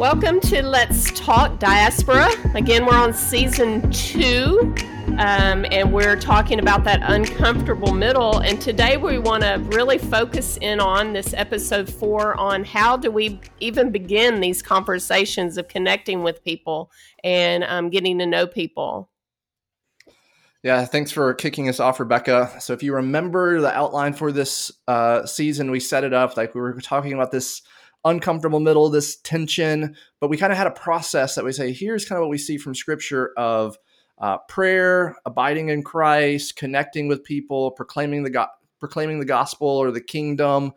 Welcome to Let's Talk Diaspora. Again, we're on season two, um, and we're talking about that uncomfortable middle. And today we want to really focus in on this episode four on how do we even begin these conversations of connecting with people and um, getting to know people. Yeah, thanks for kicking us off, Rebecca. So, if you remember the outline for this uh, season, we set it up like we were talking about this uncomfortable middle, of this tension. But we kind of had a process that we say, here's kind of what we see from scripture of uh, prayer, abiding in Christ, connecting with people, proclaiming the go- proclaiming the gospel or the kingdom,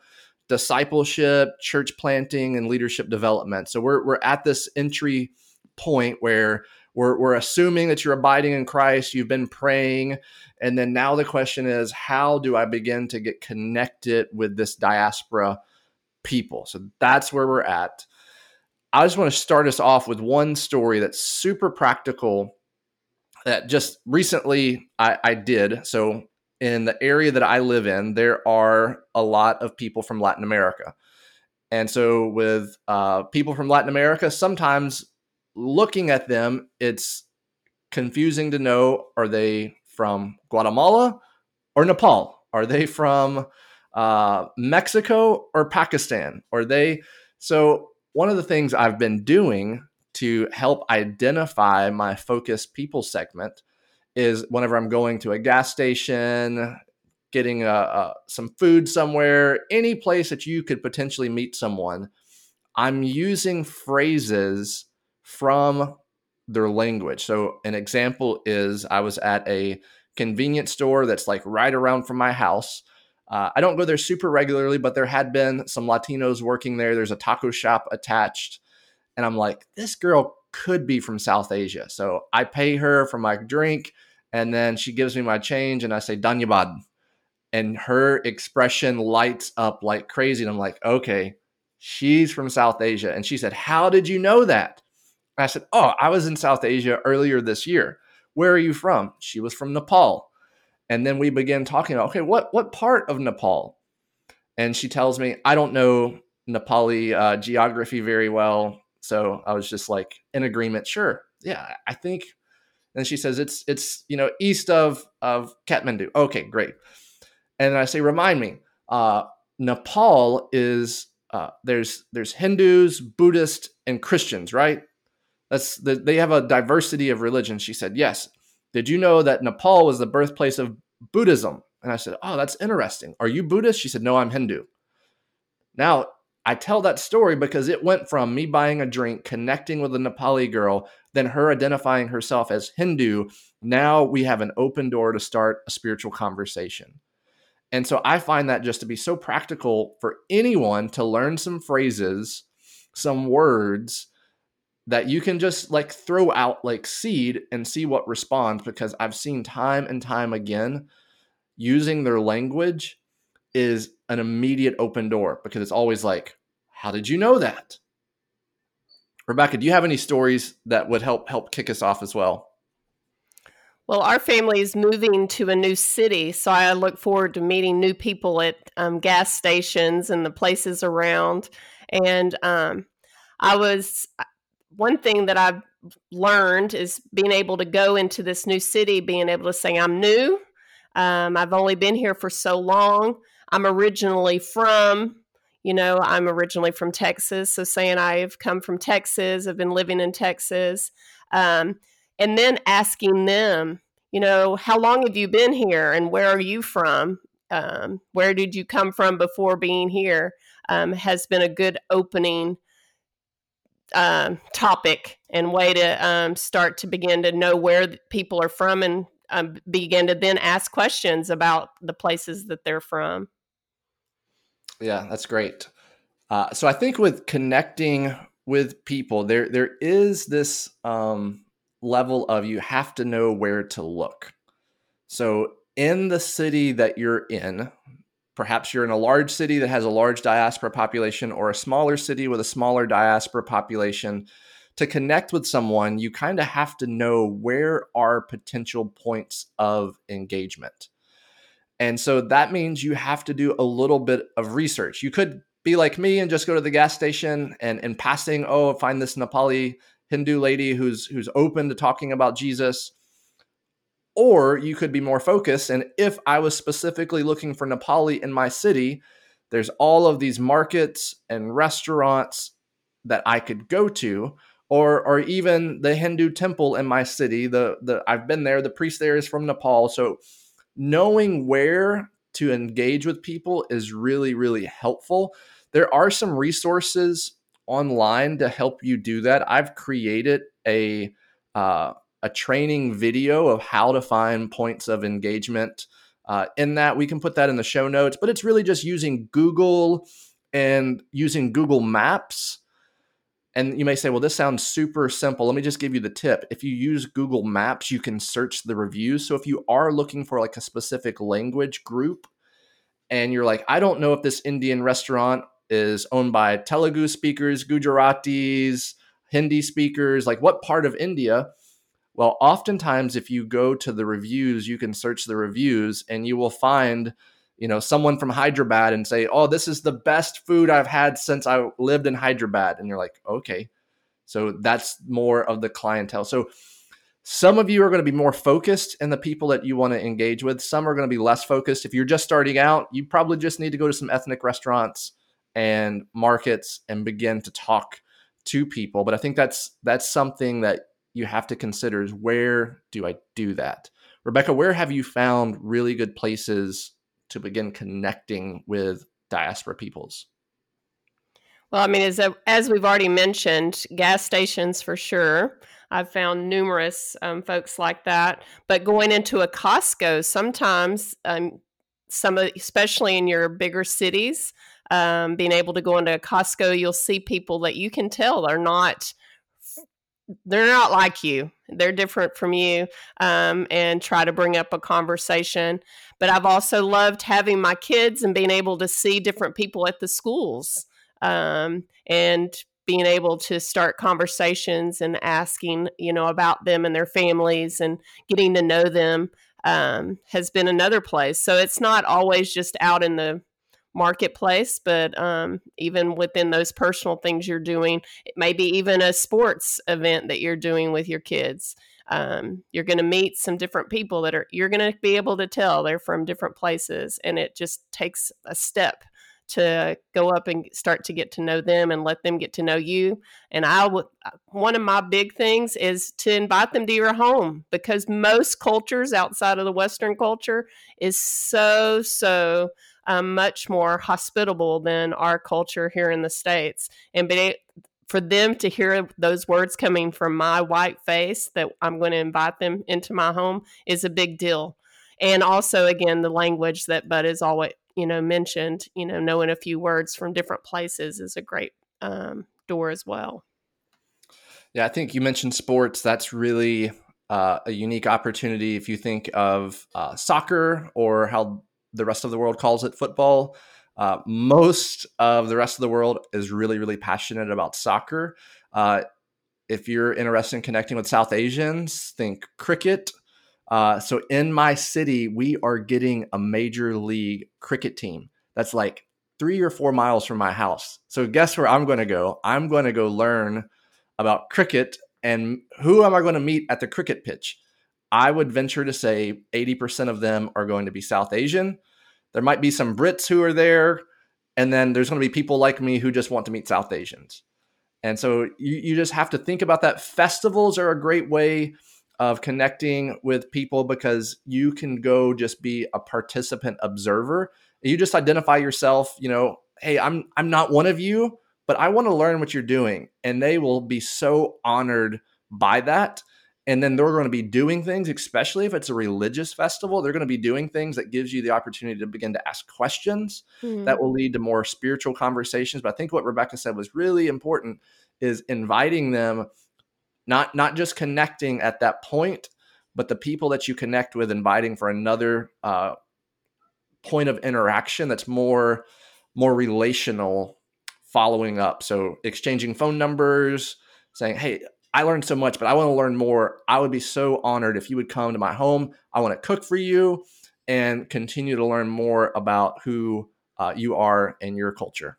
discipleship, church planting, and leadership development. So we're we're at this entry point where we're, we're assuming that you're abiding in Christ, you've been praying, and then now the question is, how do I begin to get connected with this diaspora people. So that's where we're at. I just want to start us off with one story that's super practical that just recently I, I did. So, in the area that I live in, there are a lot of people from Latin America. And so, with uh, people from Latin America, sometimes looking at them, it's confusing to know are they from Guatemala or Nepal? Are they from uh, Mexico or Pakistan? Or they? So one of the things I've been doing to help identify my focus people segment is whenever I'm going to a gas station, getting a, a, some food somewhere, any place that you could potentially meet someone, I'm using phrases from their language. So, an example is I was at a convenience store that's like right around from my house. Uh, I don't go there super regularly, but there had been some Latinos working there. There's a taco shop attached. And I'm like, this girl could be from South Asia. So I pay her for my drink and then she gives me my change and I say, Danyabad. And her expression lights up like crazy. And I'm like, okay, she's from South Asia. And she said, How did you know that? And I said, Oh, I was in South Asia earlier this year. Where are you from? She was from Nepal. And then we begin talking about, okay, what what part of Nepal? And she tells me, I don't know Nepali uh, geography very well. So I was just like in agreement. Sure, yeah, I think. And she says it's it's you know east of of Kathmandu. Okay, great. And I say, remind me, uh, Nepal is uh, there's there's Hindus, Buddhists, and Christians, right? That's the, they have a diversity of religions. She said, yes. Did you know that Nepal was the birthplace of Buddhism? And I said, Oh, that's interesting. Are you Buddhist? She said, No, I'm Hindu. Now, I tell that story because it went from me buying a drink, connecting with a Nepali girl, then her identifying herself as Hindu. Now we have an open door to start a spiritual conversation. And so I find that just to be so practical for anyone to learn some phrases, some words that you can just like throw out like seed and see what responds because I've seen time and time again using their language is an immediate open door because it's always like how did you know that Rebecca do you have any stories that would help help kick us off as well well, our family is moving to a new city, so I look forward to meeting new people at um, gas stations and the places around. And um, I was one thing that I've learned is being able to go into this new city, being able to say, I'm new. Um, I've only been here for so long. I'm originally from, you know, I'm originally from Texas. So saying I've come from Texas, I've been living in Texas. Um, and then asking them, you know, how long have you been here and where are you from? Um, where did you come from before being here? Um, has been a good opening um, topic and way to um, start to begin to know where people are from and um, begin to then ask questions about the places that they're from. Yeah, that's great. Uh, so I think with connecting with people, there there is this um, level of you have to know where to look. So in the city that you're in, Perhaps you're in a large city that has a large diaspora population or a smaller city with a smaller diaspora population. To connect with someone, you kind of have to know where are potential points of engagement. And so that means you have to do a little bit of research. You could be like me and just go to the gas station and in passing, oh, find this Nepali Hindu lady who's who's open to talking about Jesus. Or you could be more focused. And if I was specifically looking for Nepali in my city, there's all of these markets and restaurants that I could go to, or or even the Hindu temple in my city. The the I've been there. The priest there is from Nepal. So knowing where to engage with people is really really helpful. There are some resources online to help you do that. I've created a uh, a training video of how to find points of engagement. Uh, in that, we can put that in the show notes, but it's really just using Google and using Google Maps. And you may say, well, this sounds super simple. Let me just give you the tip. If you use Google Maps, you can search the reviews. So if you are looking for like a specific language group and you're like, I don't know if this Indian restaurant is owned by Telugu speakers, Gujaratis, Hindi speakers, like what part of India? Well, oftentimes, if you go to the reviews, you can search the reviews and you will find, you know, someone from Hyderabad and say, Oh, this is the best food I've had since I lived in Hyderabad. And you're like, Okay. So that's more of the clientele. So some of you are going to be more focused in the people that you want to engage with. Some are going to be less focused. If you're just starting out, you probably just need to go to some ethnic restaurants and markets and begin to talk to people. But I think that's that's something that you have to consider is where do I do that? Rebecca, where have you found really good places to begin connecting with diaspora peoples? Well, I mean, as, as we've already mentioned, gas stations for sure. I've found numerous um, folks like that. But going into a Costco, sometimes, um, some, especially in your bigger cities, um, being able to go into a Costco, you'll see people that you can tell are not they're not like you. They're different from you um, and try to bring up a conversation. But i've also loved having my kids and being able to see different people at the schools um, and being able to start conversations and asking you know about them and their families and getting to know them um, has been another place. So it's not always just out in the marketplace, but um, even within those personal things you're doing, it may be even a sports event that you're doing with your kids. Um, you're going to meet some different people that are you're going to be able to tell they're from different places, and it just takes a step to go up and start to get to know them and let them get to know you. And I would uh, one of my big things is to invite them to your home because most cultures outside of the Western culture is so so um, much more hospitable than our culture here in the states. And for them to hear those words coming from my white face that i'm going to invite them into my home is a big deal. And also again the language that bud has always you know mentioned you know knowing a few words from different places is a great um, door as well. Yeah i think you mentioned sports. That's really uh, a unique opportunity if you think of uh, soccer or how the rest of the world calls it football. Uh, most of the rest of the world is really, really passionate about soccer. Uh, if you're interested in connecting with South Asians, think cricket. Uh, so in my city, we are getting a major league cricket team that's like three or four miles from my house. So guess where I'm going to go? I'm going to go learn about cricket and who am I going to meet at the cricket pitch? I would venture to say 80% of them are going to be South Asian. There might be some Brits who are there. And then there's going to be people like me who just want to meet South Asians. And so you, you just have to think about that. Festivals are a great way of connecting with people because you can go just be a participant observer. You just identify yourself, you know, hey, I'm I'm not one of you, but I want to learn what you're doing. And they will be so honored by that and then they're going to be doing things especially if it's a religious festival they're going to be doing things that gives you the opportunity to begin to ask questions mm-hmm. that will lead to more spiritual conversations but i think what rebecca said was really important is inviting them not not just connecting at that point but the people that you connect with inviting for another uh, point of interaction that's more more relational following up so exchanging phone numbers saying hey I learned so much, but I want to learn more. I would be so honored if you would come to my home. I want to cook for you and continue to learn more about who uh, you are and your culture.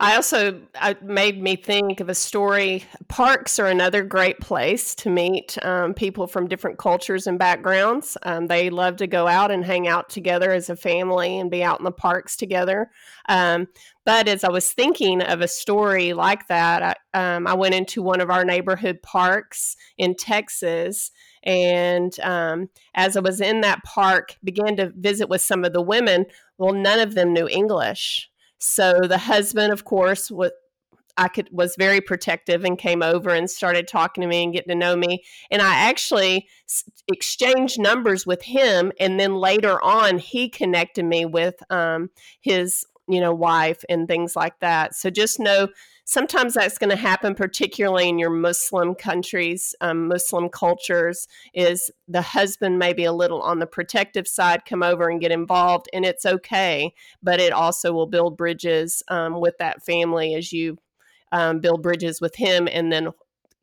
I also it made me think of a story. Parks are another great place to meet um, people from different cultures and backgrounds. Um, they love to go out and hang out together as a family and be out in the parks together. Um, but as I was thinking of a story like that, I, um, I, went into one of our neighborhood parks in Texas. And um, as I was in that park, began to visit with some of the women. Well, none of them knew English. So the husband, of course, was I could was very protective and came over and started talking to me and getting to know me. And I actually exchanged numbers with him, and then later on, he connected me with um, his you know wife and things like that. So just know sometimes that's going to happen, particularly in your Muslim countries, um, Muslim cultures, is the husband may be a little on the protective side, come over and get involved, and it's okay. But it also will build bridges um, with that family as you um, build bridges with him and then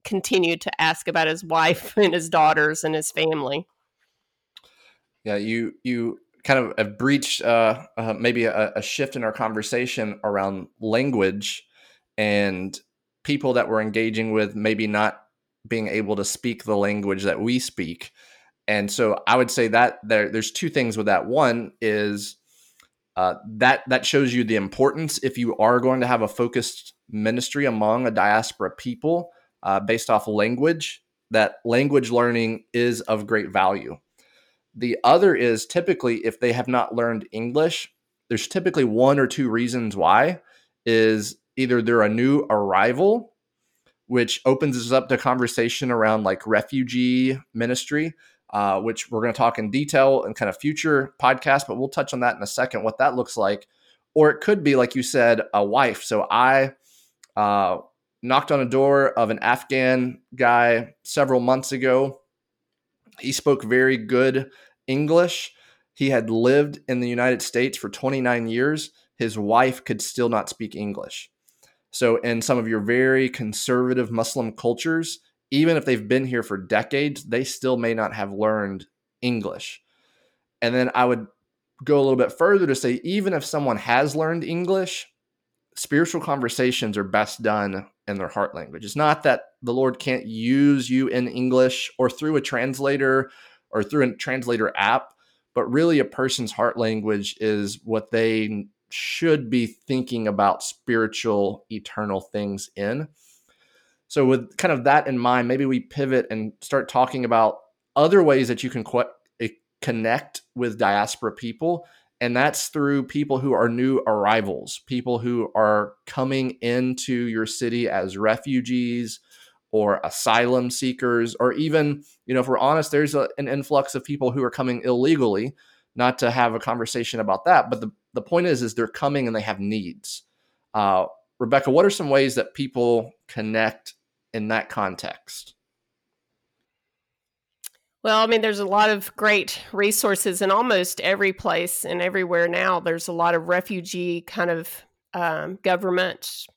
continue to ask about his wife and his daughters and his family. Yeah, you you kind of have breached uh, uh, maybe a, a, shift in our conversation around language and people that we're engaging with maybe not being able to speak the language that we speak. And so I would say that there, there's two things with that. One is uh, that that shows you the importance if you are going to have a focused ministry among a diaspora people uh, based off language. That language learning is of great value. The other is typically if they have not learned English, there's typically one or two reasons why. Is either they're a new arrival, which opens us up to conversation around like refugee ministry, uh, which we're going to talk in detail in kind of future podcasts, but we'll touch on that in a second, what that looks like. Or it could be, like you said, a wife. So I uh, knocked on a door of an Afghan guy several months ago. He spoke very good English. He had lived in the United States for 29 years. His wife could still not speak English. So, in some of your very conservative Muslim cultures, even if they've been here for decades, they still may not have learned English. And then I would go a little bit further to say, even if someone has learned English, spiritual conversations are best done in their heart language. It's not that the Lord can't use you in English or through a translator or through a translator app, but really a person's heart language is what they should be thinking about spiritual, eternal things in. So, with kind of that in mind, maybe we pivot and start talking about other ways that you can qu- eh, connect with diaspora people. And that's through people who are new arrivals, people who are coming into your city as refugees or asylum seekers, or even, you know, if we're honest, there's a, an influx of people who are coming illegally not to have a conversation about that. But the, the point is, is they're coming and they have needs. Uh, Rebecca, what are some ways that people connect in that context? Well, I mean, there's a lot of great resources in almost every place and everywhere now. There's a lot of refugee kind of um, government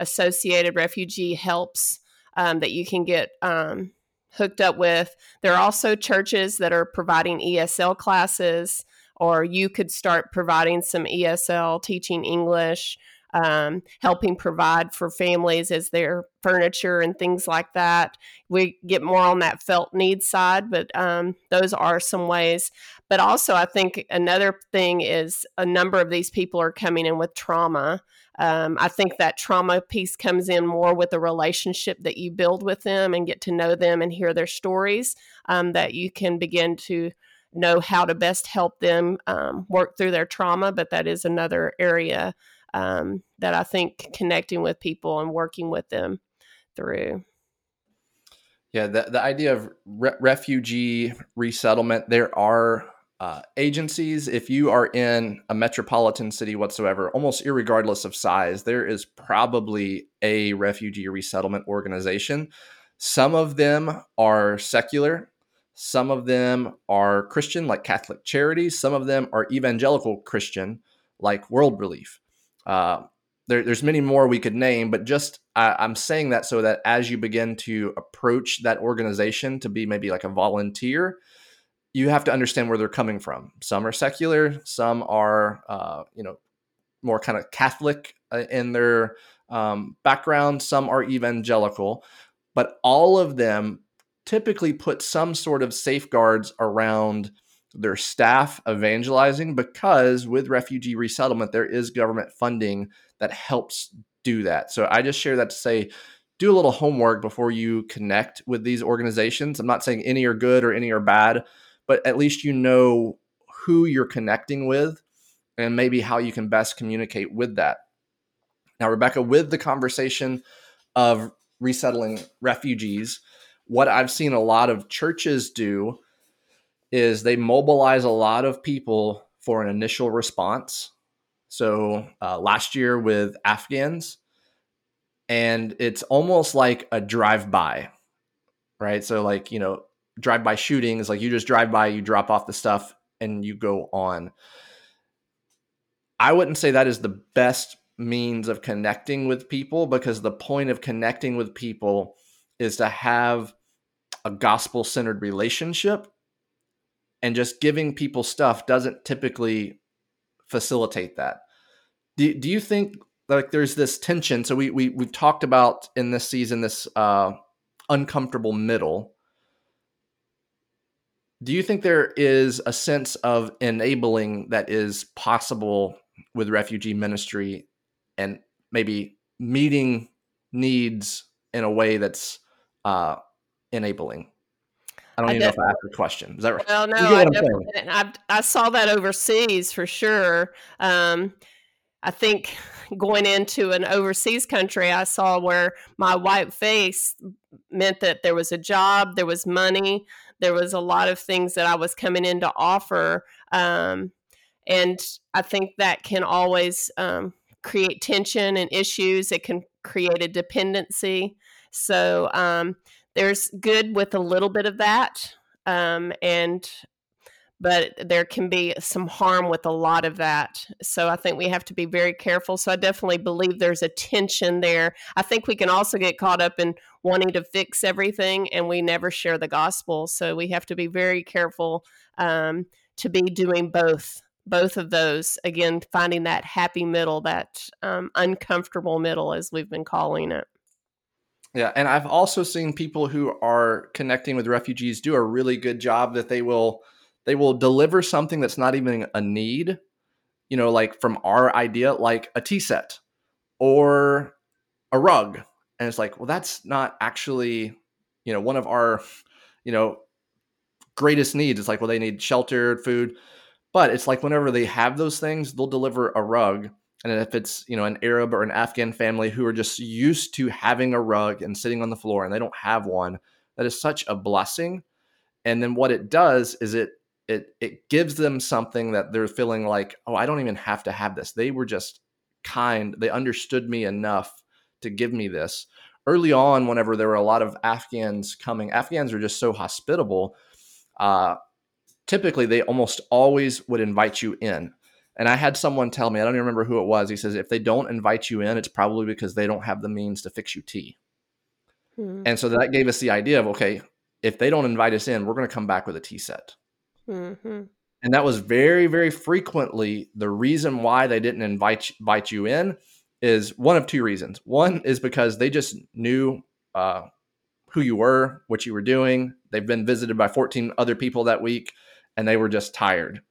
associated refugee helps um, that you can get um, hooked up with. There are also churches that are providing ESL classes, or you could start providing some ESL teaching English, um, helping provide for families as their furniture and things like that. We get more on that felt needs side, but um, those are some ways. But also, I think another thing is a number of these people are coming in with trauma. Um, I think that trauma piece comes in more with the relationship that you build with them and get to know them and hear their stories, um, that you can begin to know how to best help them um, work through their trauma. But that is another area um, that I think connecting with people and working with them through. Yeah, the, the idea of re- refugee resettlement, there are uh, agencies, if you are in a metropolitan city whatsoever, almost regardless of size, there is probably a refugee resettlement organization. Some of them are secular, some of them are Christian, like Catholic Charities, some of them are evangelical Christian, like World Relief. Uh, there, there's many more we could name, but just I, I'm saying that so that as you begin to approach that organization to be maybe like a volunteer, you have to understand where they're coming from. Some are secular, some are, uh, you know, more kind of Catholic uh, in their um, background, some are evangelical, but all of them typically put some sort of safeguards around their staff evangelizing because with refugee resettlement, there is government funding that helps do that. So I just share that to say, do a little homework before you connect with these organizations. I'm not saying any are good or any are bad, but at least you know who you're connecting with and maybe how you can best communicate with that. Now, Rebecca, with the conversation of resettling refugees, what I've seen a lot of churches do is they mobilize a lot of people for an initial response. So uh, last year with Afghans, and it's almost like a drive by, right? So, like, you know, drive by shooting is like you just drive by, you drop off the stuff, and you go on. I wouldn't say that is the best means of connecting with people because the point of connecting with people is to have a gospel centered relationship and just giving people stuff doesn't typically facilitate that. Do, do you think like there's this tension? So we, we we've talked about in this season this uh, uncomfortable middle. Do you think there is a sense of enabling that is possible with refugee ministry and maybe meeting needs in a way that's uh, enabling? I don't I even know if I asked the question. Is that right? Well, no, I, I, I, saw that overseas for sure. Um, I think going into an overseas country, I saw where my white face meant that there was a job, there was money, there was a lot of things that I was coming in to offer. Um, and I think that can always um, create tension and issues. It can create a dependency. So, um, there's good with a little bit of that um, and but there can be some harm with a lot of that. So i think we have to be very careful. So i definitely believe there's a tension there. I think we can also get caught up in wanting to fix everything and we never share the gospel. So we have to be very careful um, to be doing both both of those. Again finding that happy middle that um, uncomfortable middle as we've been calling it yeah, and I've also seen people who are connecting with refugees do a really good job that they will they will deliver something that's not even a need, you know, like from our idea like a tea set or a rug. And it's like, well that's not actually, you know, one of our, you know, greatest needs. It's like, well they need shelter, food. But it's like whenever they have those things, they'll deliver a rug and if it's you know an arab or an afghan family who are just used to having a rug and sitting on the floor and they don't have one that is such a blessing. And then what it does is it it it gives them something that they're feeling like oh i don't even have to have this. They were just kind. They understood me enough to give me this. Early on whenever there were a lot of afghans coming afghans are just so hospitable uh, typically they almost always would invite you in and I had someone tell me, I don't even remember who it was. He says, if they don't invite you in, it's probably because they don't have the means to fix you tea. Mm-hmm. And so that gave us the idea of, okay, if they don't invite us in, we're going to come back with a tea set. Mm-hmm. And that was very, very frequently the reason why they didn't invite, invite you in is one of two reasons. One is because they just knew uh, who you were, what you were doing. They've been visited by 14 other people that week, and they were just tired.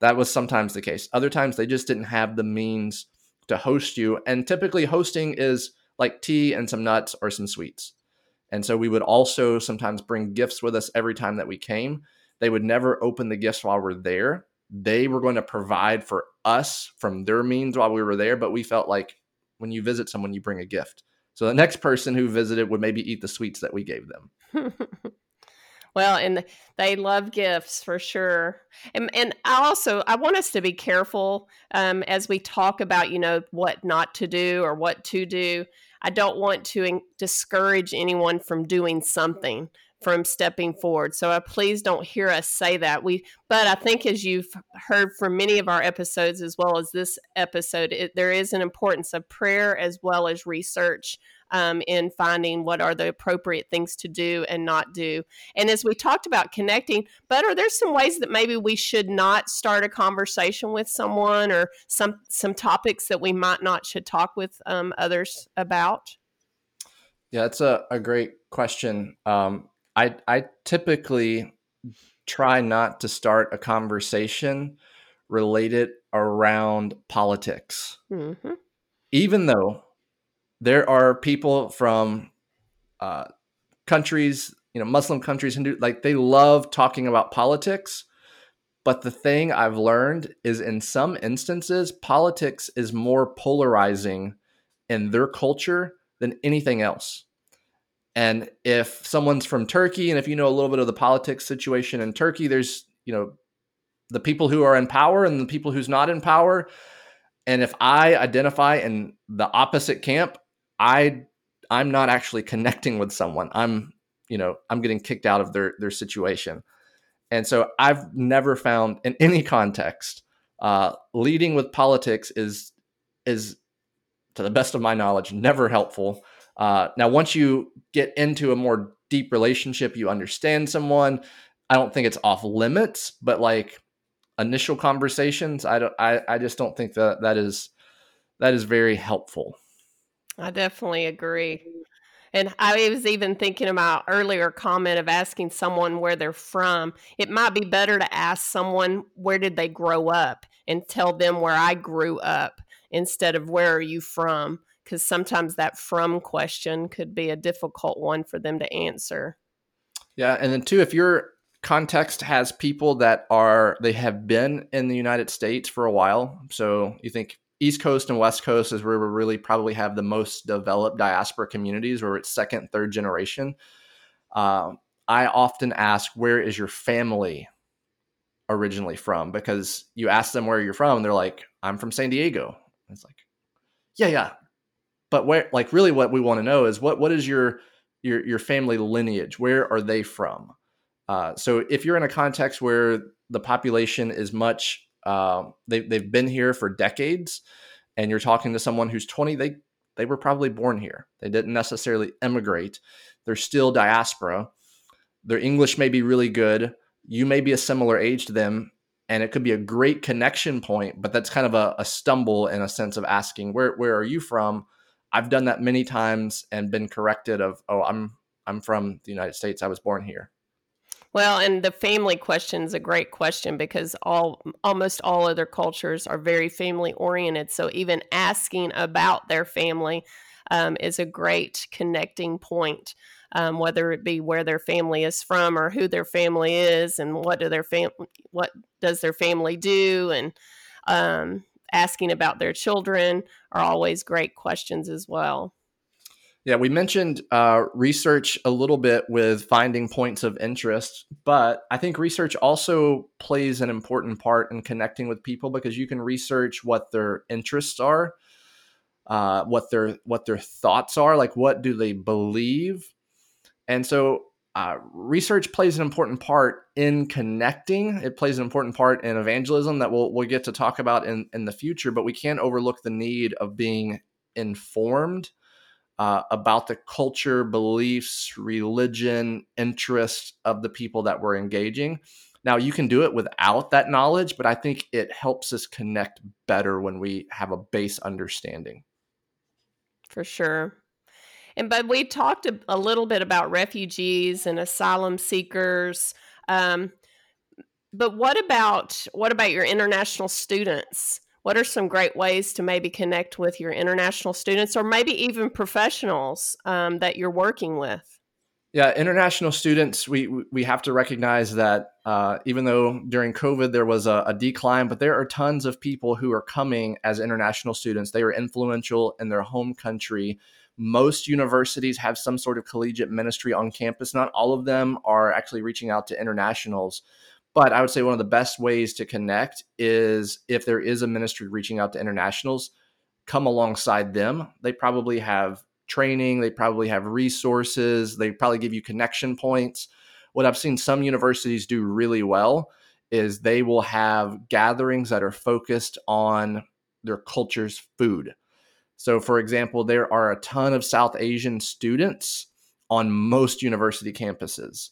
That was sometimes the case. Other times they just didn't have the means to host you. And typically hosting is like tea and some nuts or some sweets. And so we would also sometimes bring gifts with us every time that we came. They would never open the gifts while we're there. They were going to provide for us from their means while we were there, but we felt like when you visit someone, you bring a gift. So the next person who visited would maybe eat the sweets that we gave them. Well, and they love gifts for sure. And, and I also I want us to be careful um, as we talk about you know what not to do or what to do. I don't want to discourage anyone from doing something from stepping forward. So uh, please don't hear us say that. We, but I think as you've heard from many of our episodes, as well as this episode, it, there is an importance of prayer as well as research um, in finding what are the appropriate things to do and not do. And as we talked about connecting, but are there some ways that maybe we should not start a conversation with someone or some some topics that we might not should talk with um, others about? Yeah, that's a, a great question. Um, I I typically try not to start a conversation related around politics. Mm-hmm. Even though there are people from uh, countries, you know, Muslim countries, Hindu, like they love talking about politics. But the thing I've learned is in some instances, politics is more polarizing in their culture than anything else. And if someone's from Turkey, and if you know a little bit of the politics situation in Turkey, there's, you know, the people who are in power and the people who's not in power. And if I identify in the opposite camp, I I'm not actually connecting with someone. I'm, you know, I'm getting kicked out of their their situation. And so I've never found in any context uh, leading with politics is is to the best of my knowledge never helpful. Uh, now, once you get into a more deep relationship, you understand someone. I don't think it's off limits, but like initial conversations, I don't. I, I just don't think that that is that is very helpful. I definitely agree. And I was even thinking about earlier comment of asking someone where they're from. It might be better to ask someone where did they grow up and tell them where I grew up instead of where are you from because sometimes that from question could be a difficult one for them to answer. Yeah, and then too if your context has people that are they have been in the United States for a while, so you think East Coast and West Coast is where we really probably have the most developed diaspora communities, where it's second, third generation. Uh, I often ask, "Where is your family originally from?" Because you ask them where you're from, they're like, "I'm from San Diego." It's like, yeah, yeah, but where? Like, really, what we want to know is what what is your your your family lineage? Where are they from? Uh, so if you're in a context where the population is much um, they, they've been here for decades, and you're talking to someone who's 20. They they were probably born here. They didn't necessarily emigrate. They're still diaspora. Their English may be really good. You may be a similar age to them, and it could be a great connection point. But that's kind of a, a stumble in a sense of asking where where are you from. I've done that many times and been corrected of oh I'm I'm from the United States. I was born here. Well, and the family question is a great question because all almost all other cultures are very family oriented. So even asking about their family um, is a great connecting point. Um, whether it be where their family is from or who their family is and what do their fam- what does their family do and um, asking about their children are always great questions as well. Yeah, we mentioned uh, research a little bit with finding points of interest, but I think research also plays an important part in connecting with people because you can research what their interests are, uh, what their what their thoughts are, like what do they believe, and so uh, research plays an important part in connecting. It plays an important part in evangelism that we'll we'll get to talk about in in the future. But we can't overlook the need of being informed uh, about the culture, beliefs, religion, interests of the people that we're engaging. Now, you can do it without that knowledge, but I think it helps us connect better when we have a base understanding. For sure. And but we talked a, a little bit about refugees and asylum seekers. Um, but what about what about your international students? What are some great ways to maybe connect with your international students or maybe even professionals um, that you're working with? Yeah, international students, we we have to recognize that uh, even though during COVID there was a, a, decline, but there are tons of people who are coming as international students. They are influential in their home country. Most universities have some sort of collegiate ministry on campus. Not all of them are actually reaching out to internationals. But I would say one of the best ways to connect is if there is a ministry reaching out to internationals, come alongside them. They probably have training, they probably have resources, they probably give you connection points. What I've seen some universities do really well is they will have gatherings that are focused on their culture's food. So, for example, there are a ton of South Asian students on most university campuses.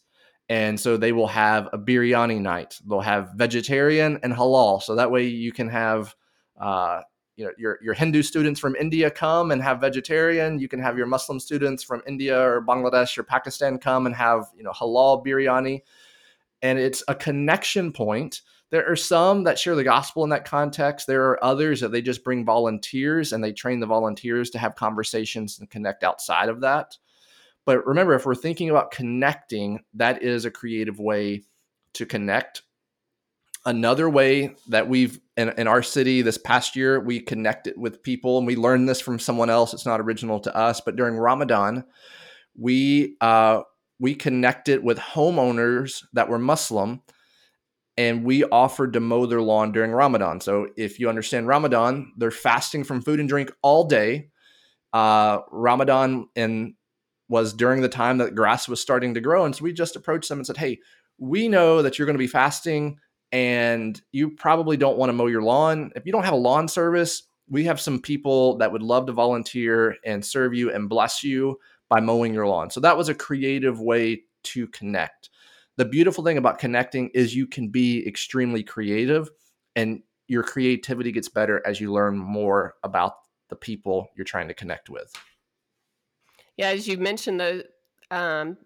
And so they will have a biryani night. They'll have vegetarian and halal. So that way you can have, uh, you know, your, your Hindu students from India come and have vegetarian. You can have your Muslim students from India or Bangladesh or Pakistan come and have, you know, halal biryani. And it's a connection point there are some that share the gospel in that context. There are others that they just bring volunteers and they train the volunteers to have conversations and connect outside of that. But remember, if we're thinking about connecting, that is a creative way to connect. Another way that we've in, in, our city this past year, we connected with people and we learned this from someone else. It's not original to us, but during Ramadan, we uh, we connected with homeowners that were Muslim and we offered to mow their lawn during Ramadan. So if you understand Ramadan, they're fasting from food and drink all day. Uh, Ramadan and was during the time that grass was starting to grow, and so we just approached them and said, "Hey, we know that you're going to be fasting, and you probably don't want to mow your lawn. If you don't have a lawn service, we have some people that would love to volunteer and serve you and bless you by mowing your lawn." So that was a creative way to connect the beautiful thing about connecting is you can be extremely creative and your creativity gets better as you learn more about the people you're trying to connect with. Yeah, as you mentioned, the um,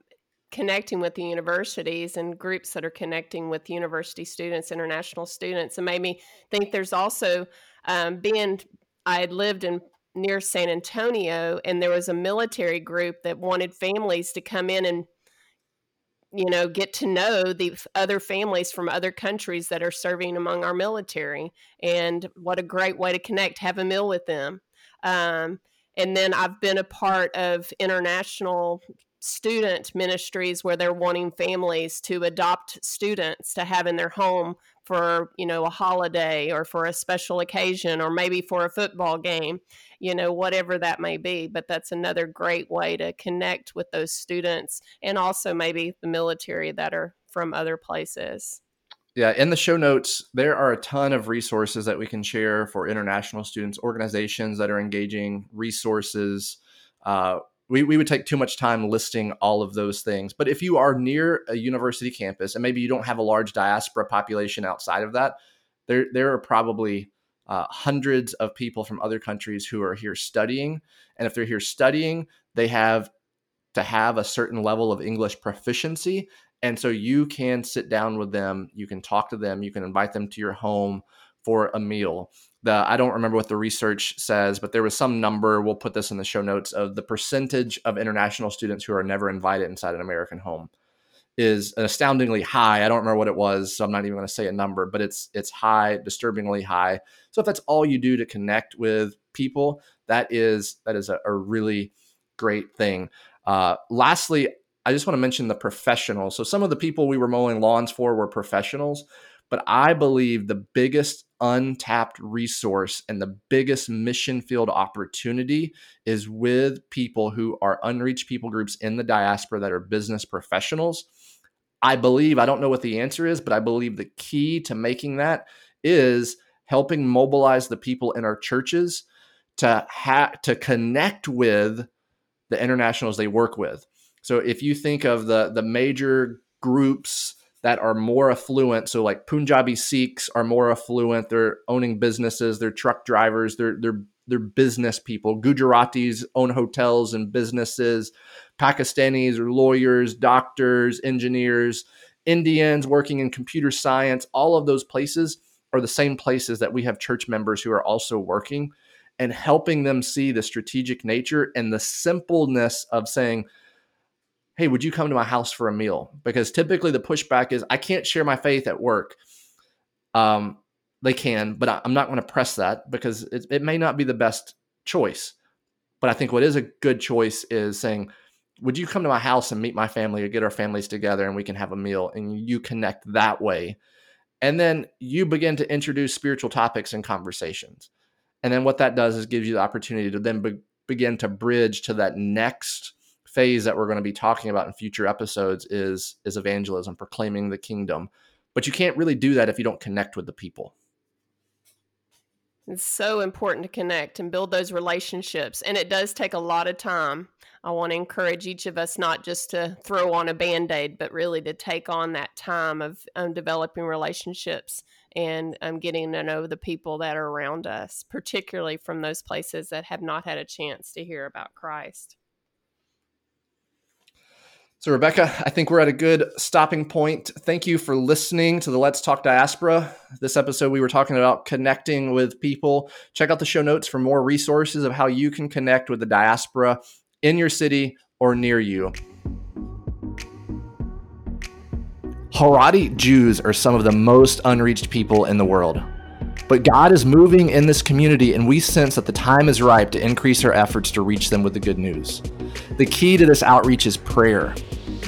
connecting with the universities and groups that are connecting with university students, international students, and made me think there's also um, being. I had lived in near San Antonio, and there was a military group that wanted families to come in and you know get to know the other families from other countries that are serving among our military and what a great way to connect have a meal with them um, and then i've been a part of international student ministries where they're wanting families to adopt students to have in their home for you know a holiday or for a special occasion or maybe for a football game you know whatever that may be. But that's another great way to connect with those students and also maybe the military that are from other places yeah, in the show notes, there are a ton of resources that we can share for international students, organizations that are engaging, resources, uh, we, we would take too much time listing all of those things. But if you are near a university campus and maybe you don't have a large diaspora population outside of that, there there are probably uh, hundreds of people from other countries who are here studying. And if they're here studying, they have to have a certain level of English proficiency. And so you can sit down with them, you can talk to them, you can invite them to your home for a meal the I don't remember what the research says, but there was some number. We'll put this in the show notes of the percentage of international students who are never invited inside an American home is astoundingly high. I don't remember what it was, so I'm not even going to say a number, but it's it's high, disturbingly high. So if that's all you do to connect with people, that is that is a, a really great thing. Uh, lastly, I just want to mention the professionals. So some of the people we were mowing lawns for were professionals, but I believe the biggest untapped resource and the biggest mission field opportunity is with people who are unreached people groups in the diaspora that are business professionals. I believe, I don't know what the answer is, but I believe the key to making that is helping mobilize the people in our churches to ha- to connect with the internationals they work with. So if you think of the the major groups that are more affluent. So like Punjabi Sikhs are more affluent. They're owning businesses. They're truck drivers. They're they're they're business people. Gujaratis own hotels and businesses. Pakistanis are lawyers, doctors, engineers. Indians working in computer science. All of those places are the same places that we have church members who are also working and helping them see the strategic nature and the simpleness of saying, hey, would you come to my house for a meal? Because typically the pushback is, I can't share my faith at work. Um, they can, but I'm not going to press that because it, it may not be the best choice. But I think what is a good choice is saying, would you come to my house and meet my family or get our families together and we can have a meal and you connect that way. And then you begin to introduce spiritual topics and conversations. And then what that does is gives you the opportunity to then be, begin to bridge to that next phase that we're going to be talking about in future episodes is is evangelism proclaiming the kingdom. But you can't really do that if you don't connect with the people. It's so important to connect and build those relationships and it does take a lot of time. I want to encourage each of us not just to throw on a band-aid but really to take on that time of um, developing relationships and um, getting to know the people that are around us particularly from those places that have not had a chance to hear about christ so, Rebecca, I think we're at a good stopping point. Thank you for listening to the Let's Talk Diaspora. This episode, we were talking about connecting with people. Check out the show notes for more resources of how you can connect with the diaspora in your city or near you. Haredi Jews are some of the most unreached people in the world. But God is moving in this community, and we sense that the time is ripe to increase our efforts to reach them with the good news. The key to this outreach is prayer.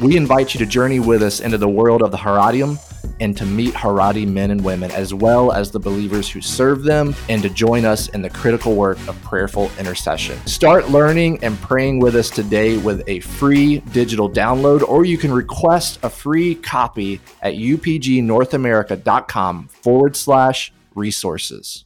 We invite you to journey with us into the world of the Haredim and to meet Haredi men and women, as well as the believers who serve them, and to join us in the critical work of prayerful intercession. Start learning and praying with us today with a free digital download, or you can request a free copy at upgnorthamerica.com forward slash resources.